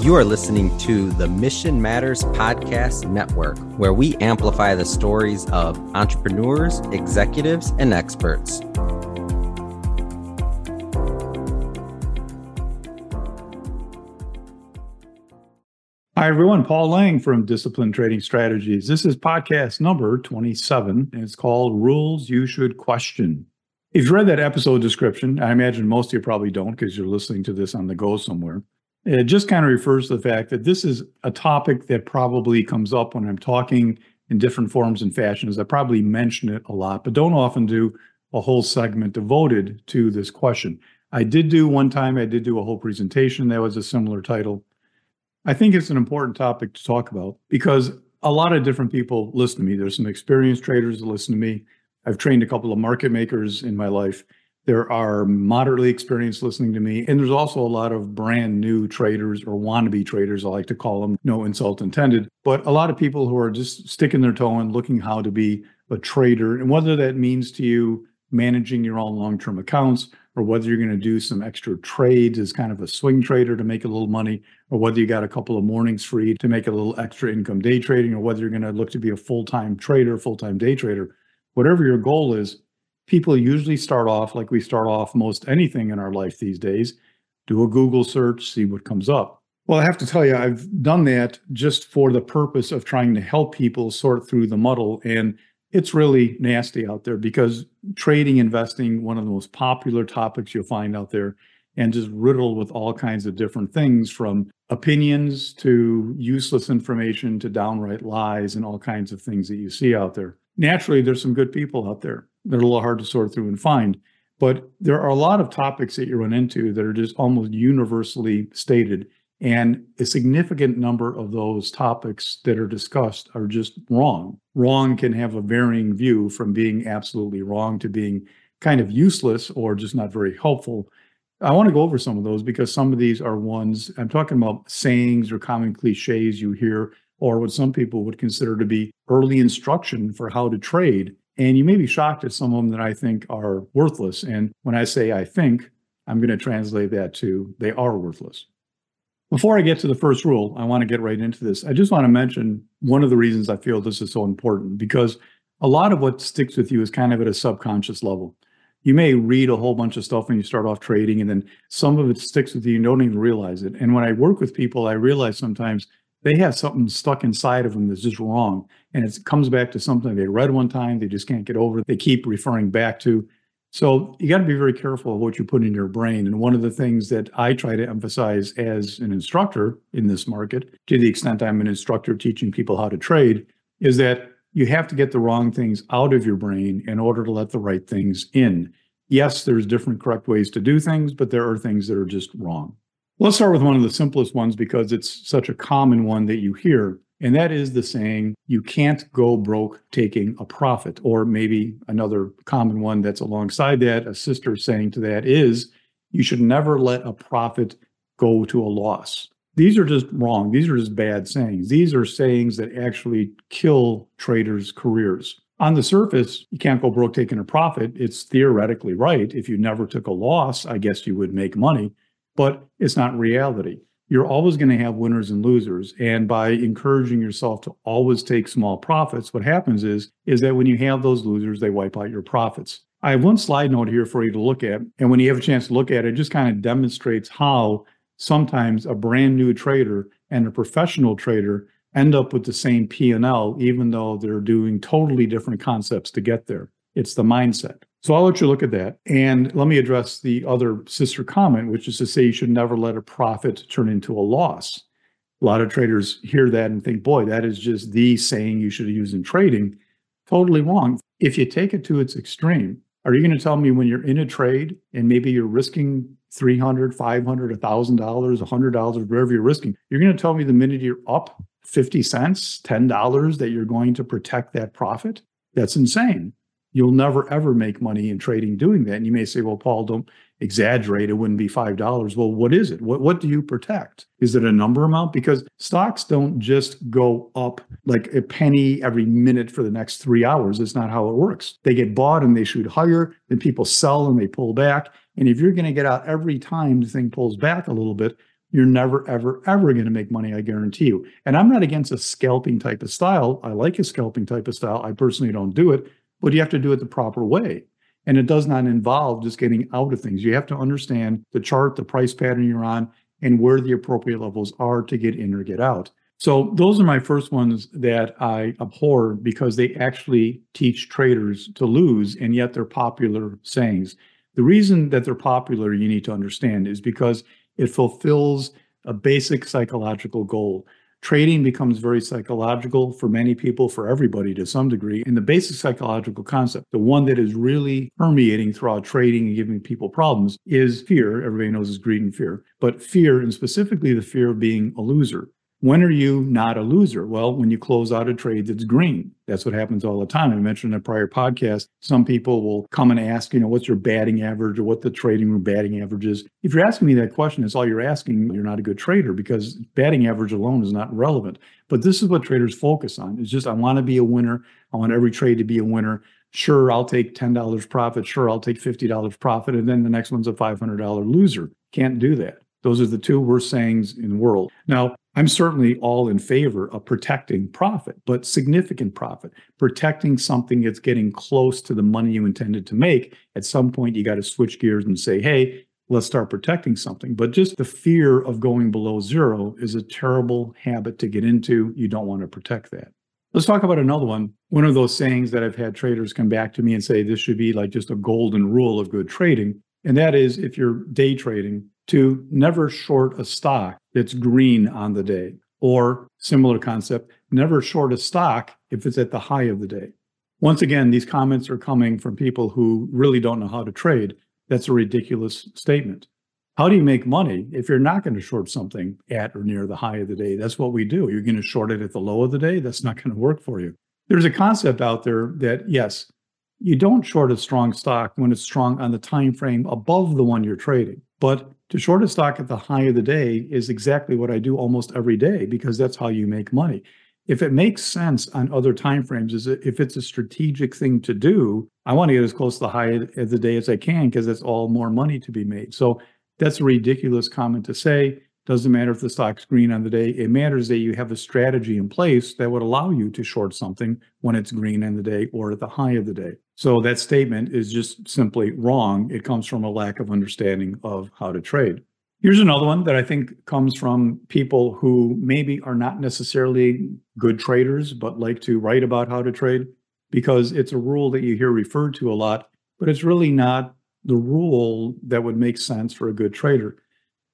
You are listening to the Mission Matters Podcast Network, where we amplify the stories of entrepreneurs, executives, and experts. Hi, everyone. Paul Lange from Disciplined Trading Strategies. This is podcast number 27, and it's called Rules You Should Question. If you read that episode description, I imagine most of you probably don't because you're listening to this on the go somewhere. It just kind of refers to the fact that this is a topic that probably comes up when I'm talking in different forms and fashions. I probably mention it a lot, but don't often do a whole segment devoted to this question. I did do one time, I did do a whole presentation that was a similar title. I think it's an important topic to talk about because a lot of different people listen to me. There's some experienced traders that listen to me. I've trained a couple of market makers in my life. There are moderately experienced listening to me. And there's also a lot of brand new traders or wannabe traders, I like to call them, no insult intended, but a lot of people who are just sticking their toe in looking how to be a trader. And whether that means to you managing your own long term accounts or whether you're going to do some extra trades as kind of a swing trader to make a little money, or whether you got a couple of mornings free to make a little extra income day trading, or whether you're going to look to be a full time trader, full time day trader, whatever your goal is, people usually start off like we start off most anything in our life these days do a Google search, see what comes up. Well, I have to tell you, I've done that just for the purpose of trying to help people sort through the muddle. And it's really nasty out there because trading, investing, one of the most popular topics you'll find out there, and just riddled with all kinds of different things from opinions to useless information to downright lies and all kinds of things that you see out there. Naturally, there's some good people out there they're a little hard to sort through and find. But there are a lot of topics that you run into that are just almost universally stated. And a significant number of those topics that are discussed are just wrong. Wrong can have a varying view from being absolutely wrong to being kind of useless or just not very helpful. I want to go over some of those because some of these are ones I'm talking about sayings or common cliches you hear, or what some people would consider to be early instruction for how to trade. And you may be shocked at some of them that I think are worthless. And when I say I think, I'm going to translate that to they are worthless. Before I get to the first rule, I want to get right into this. I just want to mention one of the reasons I feel this is so important because a lot of what sticks with you is kind of at a subconscious level. You may read a whole bunch of stuff when you start off trading, and then some of it sticks with you, you don't even realize it. And when I work with people, I realize sometimes they have something stuck inside of them that's just wrong. And it comes back to something they read one time, they just can't get over. It. They keep referring back to. So you got to be very careful of what you put in your brain. And one of the things that I try to emphasize as an instructor in this market, to the extent I'm an instructor teaching people how to trade, is that you have to get the wrong things out of your brain in order to let the right things in. Yes, there's different correct ways to do things, but there are things that are just wrong. Let's start with one of the simplest ones because it's such a common one that you hear. And that is the saying, you can't go broke taking a profit. Or maybe another common one that's alongside that, a sister saying to that is, you should never let a profit go to a loss. These are just wrong. These are just bad sayings. These are sayings that actually kill traders' careers. On the surface, you can't go broke taking a profit. It's theoretically right. If you never took a loss, I guess you would make money but it's not reality. You're always going to have winners and losers. And by encouraging yourself to always take small profits, what happens is, is that when you have those losers, they wipe out your profits. I have one slide note here for you to look at. And when you have a chance to look at it, it just kind of demonstrates how sometimes a brand new trader and a professional trader end up with the same P&L, even though they're doing totally different concepts to get there. It's the mindset. So I'll let you look at that. And let me address the other sister comment, which is to say you should never let a profit turn into a loss. A lot of traders hear that and think, boy, that is just the saying you should use in trading. Totally wrong. If you take it to its extreme, are you going to tell me when you're in a trade and maybe you're risking 300, 500, $1,000, $100, wherever you're risking, you're going to tell me the minute you're up 50 cents, $10 that you're going to protect that profit? That's insane you'll never ever make money in trading doing that. And you may say, well, Paul, don't exaggerate. It wouldn't be $5. Well, what is it? What, what do you protect? Is it a number amount? Because stocks don't just go up like a penny every minute for the next three hours. It's not how it works. They get bought and they shoot higher, then people sell and they pull back. And if you're going to get out every time the thing pulls back a little bit, you're never, ever, ever going to make money. I guarantee you. And I'm not against a scalping type of style. I like a scalping type of style. I personally don't do it, but you have to do it the proper way. And it does not involve just getting out of things. You have to understand the chart, the price pattern you're on, and where the appropriate levels are to get in or get out. So those are my first ones that I abhor because they actually teach traders to lose, and yet they're popular sayings. The reason that they're popular, you need to understand, is because it fulfills a basic psychological goal. Trading becomes very psychological for many people, for everybody to some degree. And the basic psychological concept, the one that is really permeating throughout trading and giving people problems, is fear. Everybody knows is greed and fear, but fear, and specifically the fear of being a loser. When are you not a loser? Well, when you close out a trade that's green. That's what happens all the time. I mentioned in a prior podcast, some people will come and ask, you know, what's your batting average or what the trading room batting average is. If you're asking me that question, it's all you're asking, you're not a good trader because batting average alone is not relevant. But this is what traders focus on. It's just, I want to be a winner. I want every trade to be a winner. Sure, I'll take $10 profit. Sure, I'll take $50 profit. And then the next one's a $500 loser. Can't do that. Those are the two worst sayings in the world. Now, I'm certainly all in favor of protecting profit, but significant profit, protecting something that's getting close to the money you intended to make. At some point, you got to switch gears and say, hey, let's start protecting something. But just the fear of going below zero is a terrible habit to get into. You don't want to protect that. Let's talk about another one. One of those sayings that I've had traders come back to me and say this should be like just a golden rule of good trading. And that is if you're day trading, to never short a stock that's green on the day. Or similar concept, never short a stock if it's at the high of the day. Once again, these comments are coming from people who really don't know how to trade. That's a ridiculous statement. How do you make money if you're not going to short something at or near the high of the day? That's what we do. You're going to short it at the low of the day. That's not going to work for you. There's a concept out there that yes, you don't short a strong stock when it's strong on the time frame above the one you're trading. But to short a stock at the high of the day is exactly what I do almost every day because that's how you make money. If it makes sense on other time frames, is if it's a strategic thing to do, I want to get as close to the high of the day as I can because that's all more money to be made. So that's a ridiculous comment to say. Doesn't matter if the stock's green on the day. It matters that you have a strategy in place that would allow you to short something when it's green on the day or at the high of the day. So that statement is just simply wrong. It comes from a lack of understanding of how to trade. Here's another one that I think comes from people who maybe are not necessarily good traders, but like to write about how to trade because it's a rule that you hear referred to a lot, but it's really not the rule that would make sense for a good trader.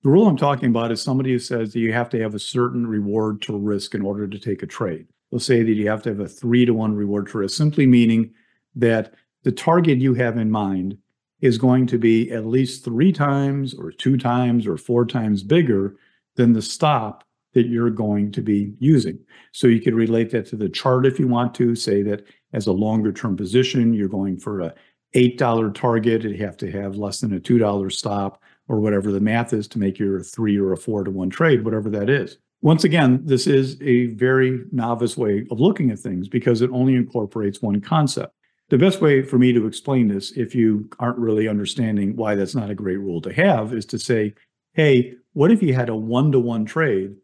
The rule I'm talking about is somebody who says that you have to have a certain reward to risk in order to take a trade. They'll say that you have to have a three to one reward to risk, simply meaning that the target you have in mind is going to be at least three times or two times or four times bigger than the stop that you're going to be using. So you could relate that to the chart if you want to, say that as a longer term position, you're going for a $8 target, you have to have less than a $2 stop or whatever the math is to make your three or a four to one trade, whatever that is. Once again, this is a very novice way of looking at things because it only incorporates one concept. The best way for me to explain this, if you aren't really understanding why that's not a great rule to have, is to say, hey, what if you had a one to one trade,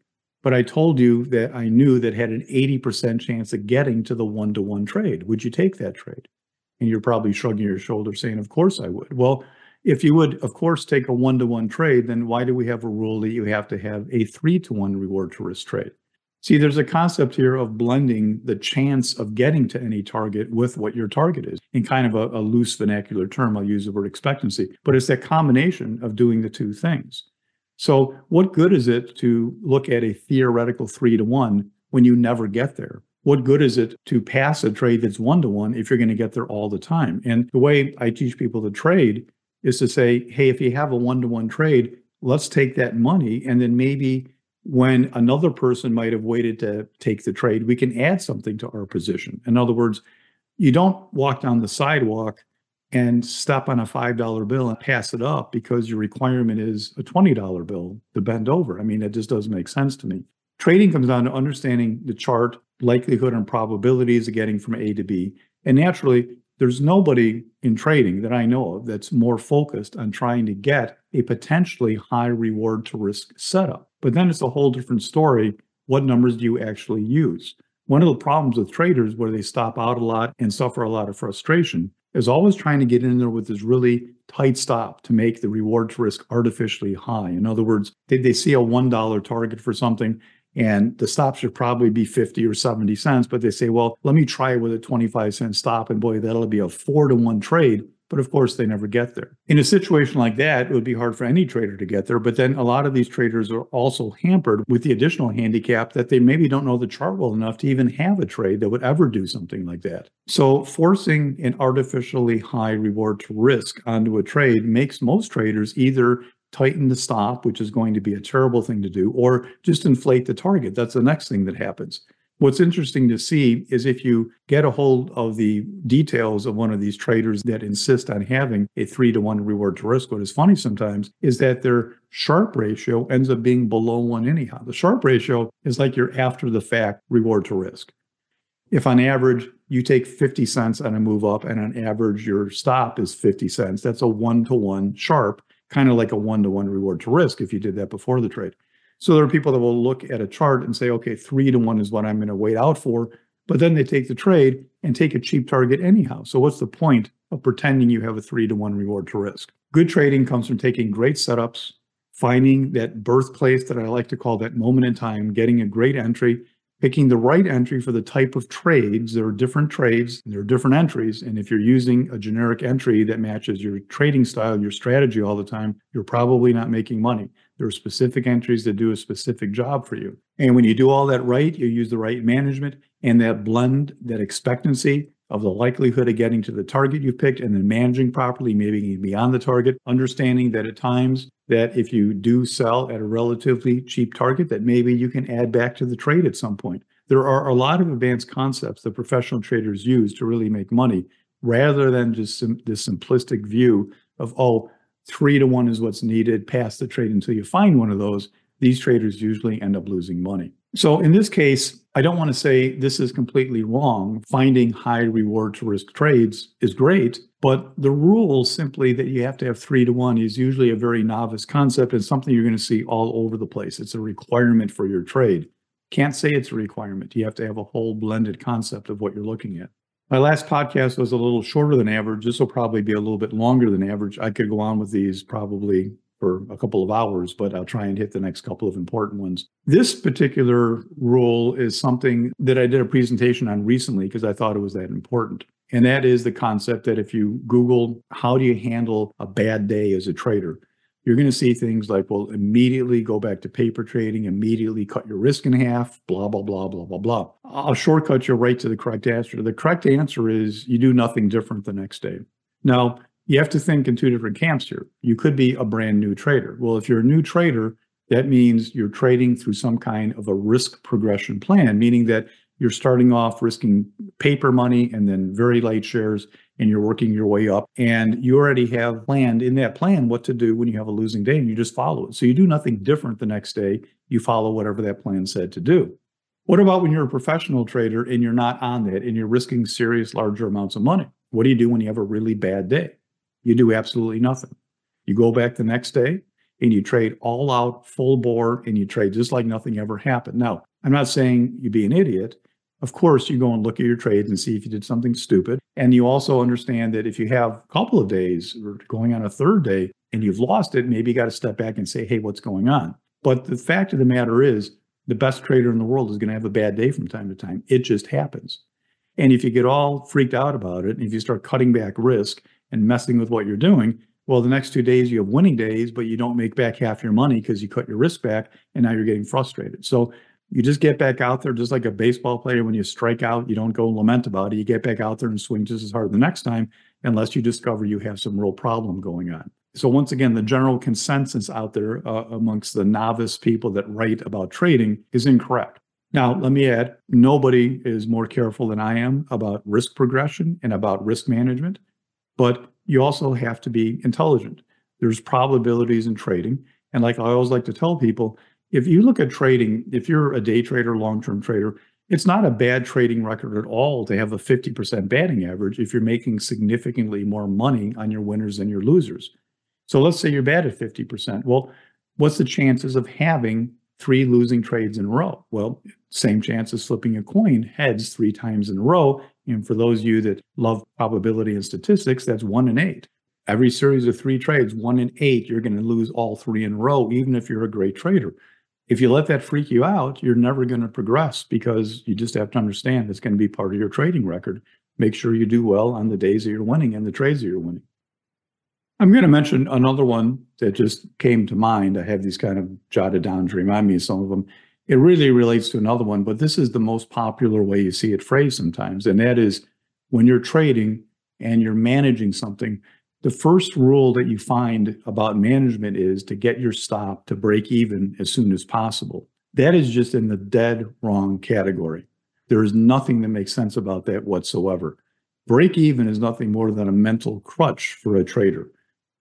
but I told you that I knew that had an 80% chance of getting to the one to one trade? Would you take that trade? And you're probably shrugging your shoulders saying, Of course I would. Well, if you would, of course, take a one to one trade, then why do we have a rule that you have to have a three to one reward to risk trade? See, there's a concept here of blending the chance of getting to any target with what your target is in kind of a, a, loose vernacular term. I'll use the word expectancy, but it's that combination of doing the two things. So, what good is it to look at a theoretical three to one when you never get there? What good is it to pass a trade that's one to one if you're going to get there all the time? And the way I teach people to trade is to say, hey, if you have a one to one trade, let's take that money. And then maybe when another person might have waited to take the trade, we can add something to our position. In other words, you don't walk down the sidewalk and stop on a $5 bill and pass it up because your requirement is a $20 bill to bend over. I mean, it just doesn't make sense to me. Trading comes down to understanding the chart, likelihood, and probabilities of getting from A to B. And naturally, there's nobody in trading that I know of that's more focused on trying to get a potentially high reward to risk setup. But then it's a whole different story. What numbers do you actually use? One of the problems with traders where they stop out a lot and suffer a lot of frustration is always trying to get in there with this really tight stop to make the reward to risk artificially high. In other words, they, they see a $1 target for something and the stop should probably be 50 or 70 cents, but they say, well, let me try it with a 25 cent stop. And boy, that'll be a four to one trade. But of course, they never get there. In a situation like that, it would be hard for any trader to get there. But then a lot of these traders are also hampered with the additional handicap that they maybe don't know the chart well enough to even have a trade that would ever do something like that. So, forcing an artificially high reward to risk onto a trade makes most traders either tighten the stop, which is going to be a terrible thing to do, or just inflate the target. That's the next thing that happens. What's interesting to see is if you get a hold of the details of one of these traders that insist on having a three to one reward to risk, what is funny sometimes is that their Sharpe ratio ends up being below one anyhow. The Sharpe ratio is like your after the fact reward to risk. If on average you take 50 cents on a move up and on average your stop is 50 cents, that's a one to one Sharpe, kind of like a one to one reward to risk if you did that before the trade. So there are people that will look at a chart and say, okay, three to one is what I'm going to wait out for. But then they take the trade and take a cheap target anyhow. So what's the point of pretending you have a three to one reward to risk? Good trading comes from taking great setups, finding that birthplace that I like to call that moment in time, getting a great entry, picking the right entry for the type of trades. There are different trades, there are different entries. And if you're using a generic entry that matches your trading style, your strategy all the time, you're probably not making money. There are specific entries that do a specific job for you. And when you do all that right, you use the right management and that blend, that expectancy of the likelihood of getting to the target you've picked and then managing properly, maybe beyond the target, understanding that at times that if you do sell at a relatively cheap target, that maybe you can add back to the trade at some point. There are a lot of advanced concepts that professional traders use to really make money rather than just sim- this simplistic view of, oh, three to one is what's needed, pass the trade until you find one of those. These traders usually end up losing money. So in this case, I don't want to say this is completely wrong. Finding high reward to risk trades is great, but the rule simply that you have to have three to one is usually a very novice concept and something you're going to see all over the place. It's a requirement for your trade. Can't say it's a requirement. You have to have a whole blended concept of what you're looking at. My last podcast was a little shorter than average. This will probably be a little bit longer than average. I could go on with these probably for a couple of hours, but I'll try and hit the next couple of important ones. This particular rule is something that I did a presentation on recently because I thought it was that important. And that is the concept that if you Google, how do you handle a bad day as a trader? You're going to see things like, well, immediately go back to paper trading, immediately cut your risk in half, blah, blah, blah, blah, blah, blah. I'll shortcut you right to the correct answer. The correct answer is you do nothing different the next day. Now, you have to think in two different camps here. You could be a brand new trader. Well, if you're a new trader, that means you're trading through some kind of a risk progression plan, meaning that you're starting off risking paper money and then very light shares, and you're working your way up. And you already have planned in that plan what to do when you have a losing day, and you just follow it. So you do nothing different the next day. You follow whatever that plan said to do. What about when you're a professional trader and you're not on that and you're risking serious larger amounts of money? What do you do when you have a really bad day? You do absolutely nothing. You go back the next day and you trade all out, full bore, and you trade just like nothing ever happened. Now, I'm not saying you be an idiot. Of course, you go and look at your trades and see if you did something stupid. And you also understand that if you have a couple of days or going on a third day and you've lost it, maybe you got to step back and say, hey, what's going on? But the fact of the matter is, the best trader in the world is going to have a bad day from time to time. It just happens. And if you get all freaked out about it, and if you start cutting back risk and messing with what you're doing, well, the next two days you have winning days, but you don't make back half your money because you cut your risk back and now you're getting frustrated. So you just get back out there, just like a baseball player. When you strike out, you don't go and lament about it. You get back out there and swing just as hard the next time, unless you discover you have some real problem going on. So, once again, the general consensus out there uh, amongst the novice people that write about trading is incorrect. Now, let me add nobody is more careful than I am about risk progression and about risk management but you also have to be intelligent. There's probabilities in trading. And like I always like to tell people, if you look at trading, if you're a day trader, long term trader, it's not a bad trading record at all to have a 50% batting average if you're making significantly more money on your winners than your losers. So let's say you're bad at 50%. Well, what's the chances of having three losing trades in a row? Well, same chance as flipping a coin heads three times in a row. And for those of you that love probability and statistics, that's one in eight. Every series of three trades, one in eight, you're going to lose all three in a row, even if you're a great trader. If you let that freak you out, you're never going to progress because you just have to understand it's going to be part of your trading record. Make sure you do well on the days that you're winning and the trades that you're winning. I'm going to mention another one that just came to mind. I have these kind of jotted down to remind me of some of them. It really relates to another one, but this is the most popular way you see it phrased sometimes. And that is when you're trading and you're managing something, the first rule that you find about management is to get your stop to break even as soon as possible. That is just in the dead wrong category. There is nothing that makes sense about that whatsoever. Break even is nothing more than a mental crutch for a trader.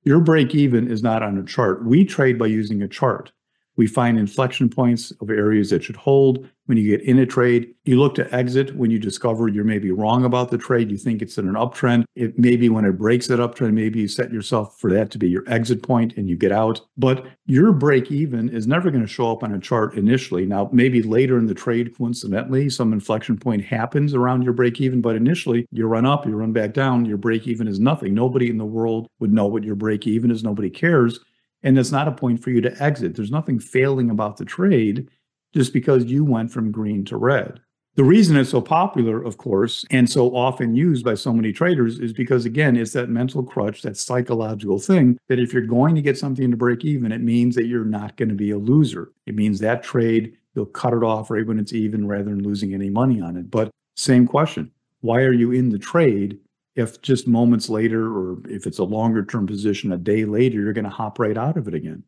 Your break even is not on a chart. We trade by using a chart. We find inflection points of areas that should hold. When you get in a trade, you look to exit when you discover you're maybe wrong about the trade. You think it's in an uptrend. It maybe when it breaks that uptrend, maybe you set yourself for that to be your exit point and you get out. But your break even is never going to show up on a chart initially. Now, maybe later in the trade, coincidentally, some inflection point happens around your break even. But initially, you run up, you run back down, your break even is nothing. Nobody in the world would know what your break even is. Nobody cares and it's not a point for you to exit. There's nothing failing about the trade just because you went from green to red. The reason it's so popular, of course, and so often used by so many traders is because, again, it's that mental crutch, that psychological thing that if you're going to get something to break even, it means that you're not going to be a loser. It means that trade, you'll cut it off right when it's even rather than losing any money on it. But same question why are you in the trade if just moments later, or if it's a longer term position, a day later, you're going to hop right out of it again.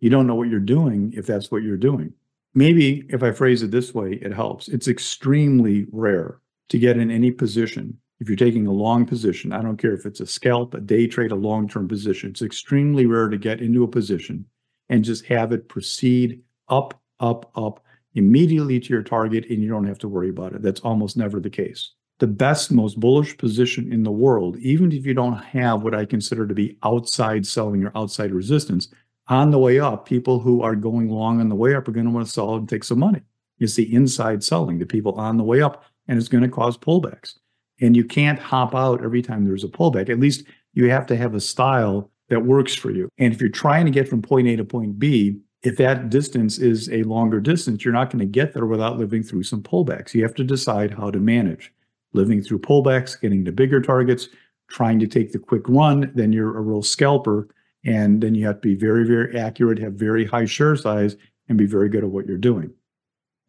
You don't know what you're doing if that's what you're doing. Maybe if I phrase it this way, it helps. It's extremely rare to get in any position. If you're taking a long position, I don't care if it's a scalp, a day trade, a long term position, it's extremely rare to get into a position and just have it proceed up, up, up immediately to your target and you don't have to worry about it. That's almost never the case the best, most bullish position in the world, even if you don't have what I consider to be outside selling or outside resistance, on the way up, people who are going long on the way up are going to want to sell and take some money. It's the inside selling, the people on the way up, and it's going to cause pullbacks. And you can't hop out every time there's a pullback. At least you have to have a style that works for you. And if you're trying to get from point A to point B, if that distance is a longer distance, you're not going to get there without living through some pullbacks. You have to decide how to manage living through pullbacks, getting to bigger targets, trying to take the quick run, then you're a real scalper. And then you have to be very, very accurate, have very high share size, and be very good at what you're doing.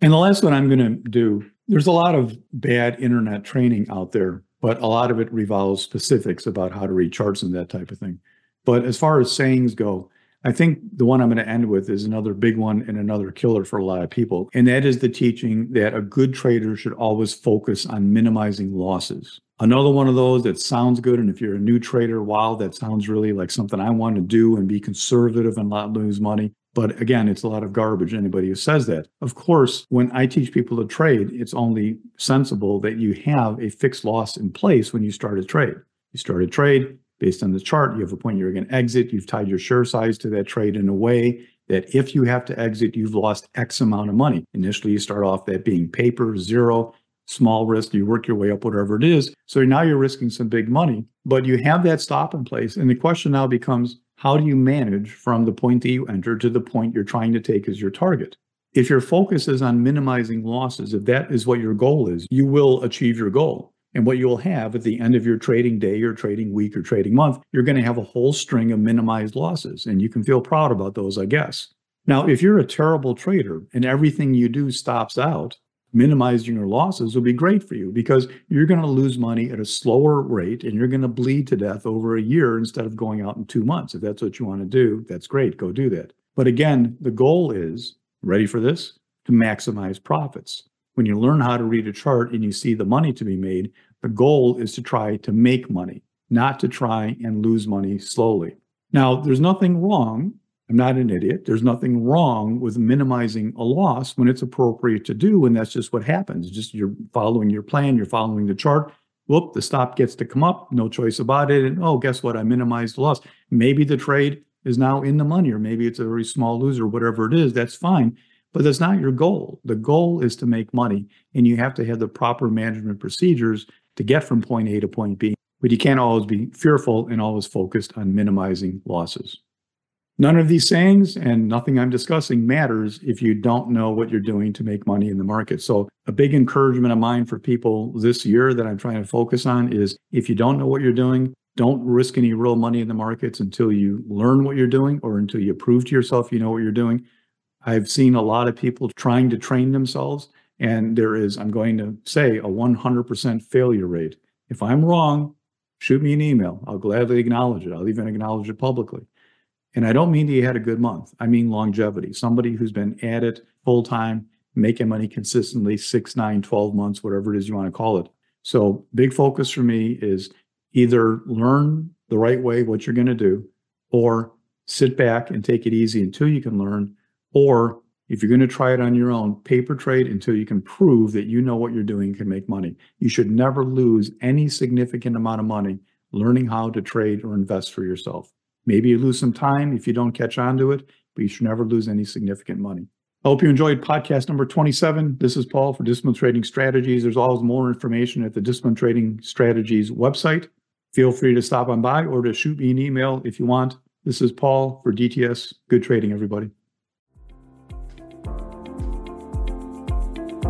And the last one I'm going to do there's a lot of bad internet training out there, but a lot of it revolves specifics about how to read charts and that type of thing. But as far as sayings go, I think the one I'm going to end with is another big one and another killer for a lot of people. And that is the teaching that a good trader should always focus on minimizing losses. Another one of those that sounds good. And if you're a new trader, wow, that sounds really like something I want to do and be conservative and not lose money. But again, it's a lot of garbage, anybody who says that. Of course, when I teach people to trade, it's only sensible that you have a fixed loss in place when you start a trade. You start a trade, based on the chart. You have a point you're going to exit. You've tied your share size to that trade in a way that if you have to exit, you've lost X amount of money. Initially, you start off that being paper, zero, small risk. You work your way up, whatever it is. So now you're risking some big money, but you have that stop in place. And the question now becomes how do you manage from the point that you enter to the point you're trying to take as your target? If your focus is on minimizing losses, if that is what your goal is, you will achieve your goal. And what you'll have at the end of your trading day or trading week or trading month, you're going to have a whole string of minimized losses. And you can feel proud about those, I guess. Now, if you're a terrible trader and everything you do stops out, minimizing your losses will be great for you because you're going to lose money at a slower rate and you're going to bleed to death over a year instead of going out in two months. If that's what you want to do, that's great. Go do that. But again, the goal is ready for this to maximize profits. When you learn how to read a chart and you see the money to be made, the goal is to try to make money, not to try and lose money slowly. Now, there's nothing wrong. I'm not an idiot. There's nothing wrong with minimizing a loss when it's appropriate to do. And that's just what happens. Just you're following your plan, you're following the chart. Whoop, the stop gets to come up, no choice about it. And oh, guess what? I minimized the loss. Maybe the trade is now in the money, or maybe it's a very small loser, whatever it is, that's fine. But that's not your goal. The goal is to make money, and you have to have the proper management procedures to get from point A to point B. But you can't always be fearful and always focused on minimizing losses. None of these sayings and nothing I'm discussing matters if you don't know what you're doing to make money in the market. So, a big encouragement of mine for people this year that I'm trying to focus on is if you don't know what you're doing, don't risk any real money in the markets until you learn what you're doing or until you prove to yourself you know what you're doing. I've seen a lot of people trying to train themselves, and there is, I'm going to say, a 100% failure rate. If I'm wrong, shoot me an email. I'll gladly acknowledge it. I'll even acknowledge it publicly. And I don't mean that you had a good month. I mean longevity. Somebody who's been at it full time, making money consistently, six, nine, 12 months, whatever it is you want to call it. So, big focus for me is either learn the right way what you're going to do, or sit back and take it easy until you can learn, or if you're going to try it on your own, paper trade until you can prove that you know what you're doing can make money. You should never lose any significant amount of money learning how to trade or invest for yourself. Maybe you lose some time if you don't catch on to it, but you should never lose any significant money. I hope you enjoyed podcast number 27. This is Paul for Disciplined Trading Strategies. There's always more information at the Disciplined Trading Strategies website. Feel free to stop on by or to shoot me an email if you want. This is Paul for DTS. Good trading, everybody.